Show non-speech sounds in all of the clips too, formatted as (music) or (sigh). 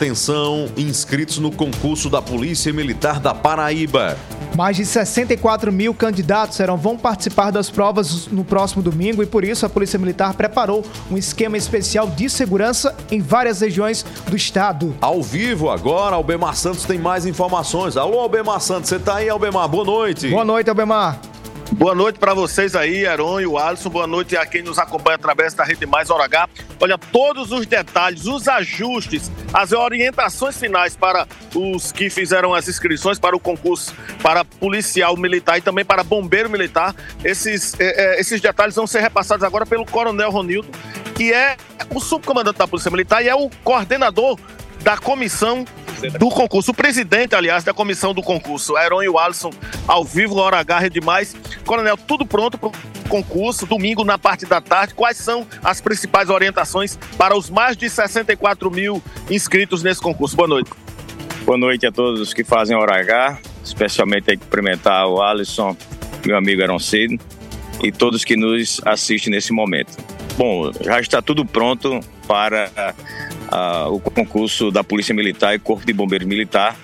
Atenção, inscritos no concurso da Polícia Militar da Paraíba. Mais de 64 mil candidatos serão, vão participar das provas no próximo domingo e por isso a Polícia Militar preparou um esquema especial de segurança em várias regiões do estado. Ao vivo agora, Albemar Santos tem mais informações. Alô, Albemar Santos, você tá aí, Albemar? Boa noite. Boa noite, Albemar. Boa noite para vocês aí, Heron e o Alisson. Boa noite a quem nos acompanha através da Rede Mais Hora H. Olha, todos os detalhes, os ajustes, as orientações finais para os que fizeram as inscrições para o concurso para policial militar e também para bombeiro militar. Esses, é, é, esses detalhes vão ser repassados agora pelo Coronel Ronildo, que é o subcomandante da Polícia Militar e é o coordenador da comissão do concurso. O presidente, aliás, da comissão do concurso, Aaron e o Alisson, ao vivo, hora H, é demais. Coronel, tudo pronto para o concurso, domingo na parte da tarde. Quais são as principais orientações para os mais de 64 mil inscritos nesse concurso? Boa noite. Boa noite a todos que fazem hora H, especialmente aí cumprimentar o Alisson, meu amigo Aaron Cedo, e todos que nos assistem nesse momento. Bom, já está tudo pronto para o concurso da Polícia Militar e Corpo de Bombeiros Militar,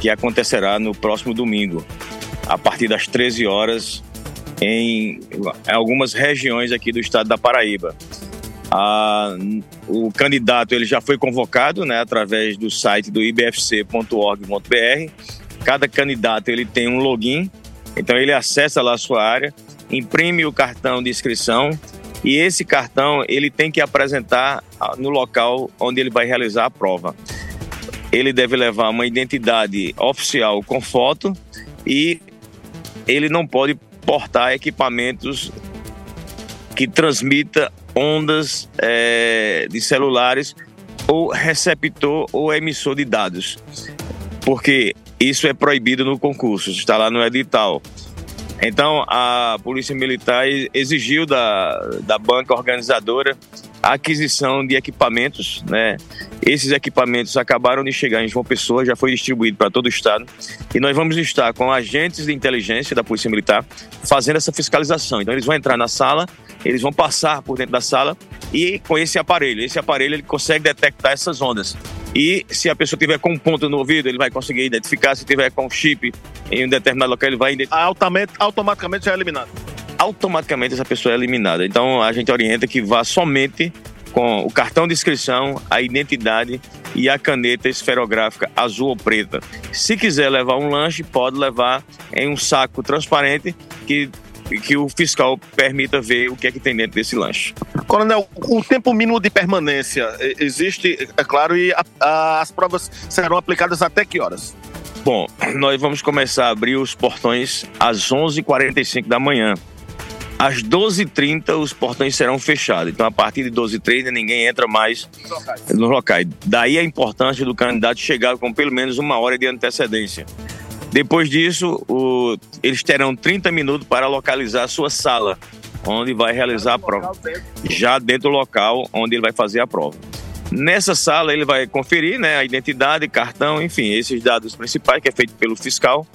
que acontecerá no próximo domingo, a partir das 13 horas, em, algumas regiões aqui do estado da Paraíba. O candidato ele já foi convocado né, através do site do ibfc.org.br. Cada candidato ele tem um login, então ele acessa lá a sua área, imprime o cartão de inscrição e esse cartão ele tem que apresentar ah, no local onde ele vai realizar a prova. Ele deve levar uma identidade oficial com foto e ele não pode portar equipamentos que transmita ondas é, de celulares ou receptor ou emissor de dados, porque isso é proibido no concurso, está lá no edital. Então, a Polícia Militar exigiu da, da banca organizadora a aquisição de equipamentos, né? Esses equipamentos acabaram de chegar em João Pessoa, já foi distribuído para todo o estado, e nós vamos estar com agentes de inteligência da Polícia Militar fazendo essa fiscalização. Então, eles vão entrar na sala, eles vão passar por dentro da sala e com esse aparelho, esse aparelho ele consegue detectar essas ondas. E se a pessoa tiver com um ponto no ouvido, ele vai conseguir identificar. Se tiver com chip em um determinado local, ele vai identificar. Altamente, automaticamente já é eliminado. Automaticamente essa pessoa é eliminada. Então a gente orienta que vá somente com o cartão de inscrição, a identidade e a caneta esferográfica azul ou preta. Se quiser levar um lanche, pode levar em um saco transparente que que o fiscal permita ver o que é que tem dentro desse lanche. Coronel, o tempo mínimo de permanência existe, é claro, e a, a, as provas serão aplicadas até que horas? Bom, (clears throat) nós vamos começar a abrir os portões às 11h45 da manhã. Às 12h30 os portões serão fechados. Então, a partir de 12h30 ninguém entra mais nos locais. Daí a importância do candidato chegar com pelo menos uma hora de antecedência. Depois disso, o, eles terão 30 minutos para localizar a sua sala, onde vai realizar a prova. Já dentro do local onde ele vai fazer a prova. Nessa sala ele vai conferir né, a identidade, cartão, enfim, esses dados principais que é feito pelo fiscal.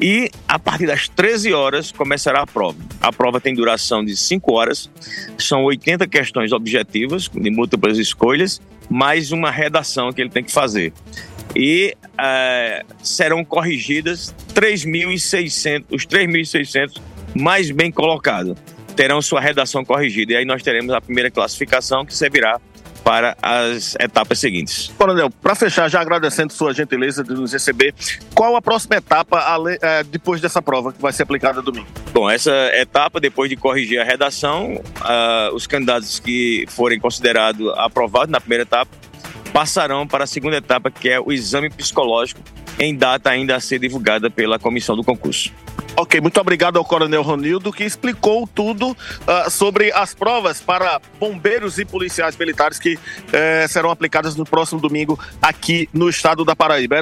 E a partir das 13 horas começará a prova. A prova tem duração de 5 horas, são 80 questões objetivas, de múltiplas escolhas, mais uma redação que ele tem que fazer e é, serão corrigidas 3.600, os 3.600 mais bem colocados terão sua redação corrigida. E aí nós teremos a primeira classificação que servirá para as etapas seguintes. Coronel, para fechar, já agradecendo sua gentileza de nos receber, qual a próxima etapa é, depois dessa prova que vai ser aplicada domingo? Bom, essa etapa, depois de corrigir a redação, uh, os candidatos que forem considerados aprovados na primeira etapa passarão para a segunda etapa, que é o exame psicológico, em data ainda a ser divulgada pela comissão do concurso. Ok, muito obrigado ao Coronel Ronildo, que explicou tudo uh, sobre as provas para bombeiros e policiais militares que uh, serão aplicadas no próximo domingo aqui no estado da Paraíba.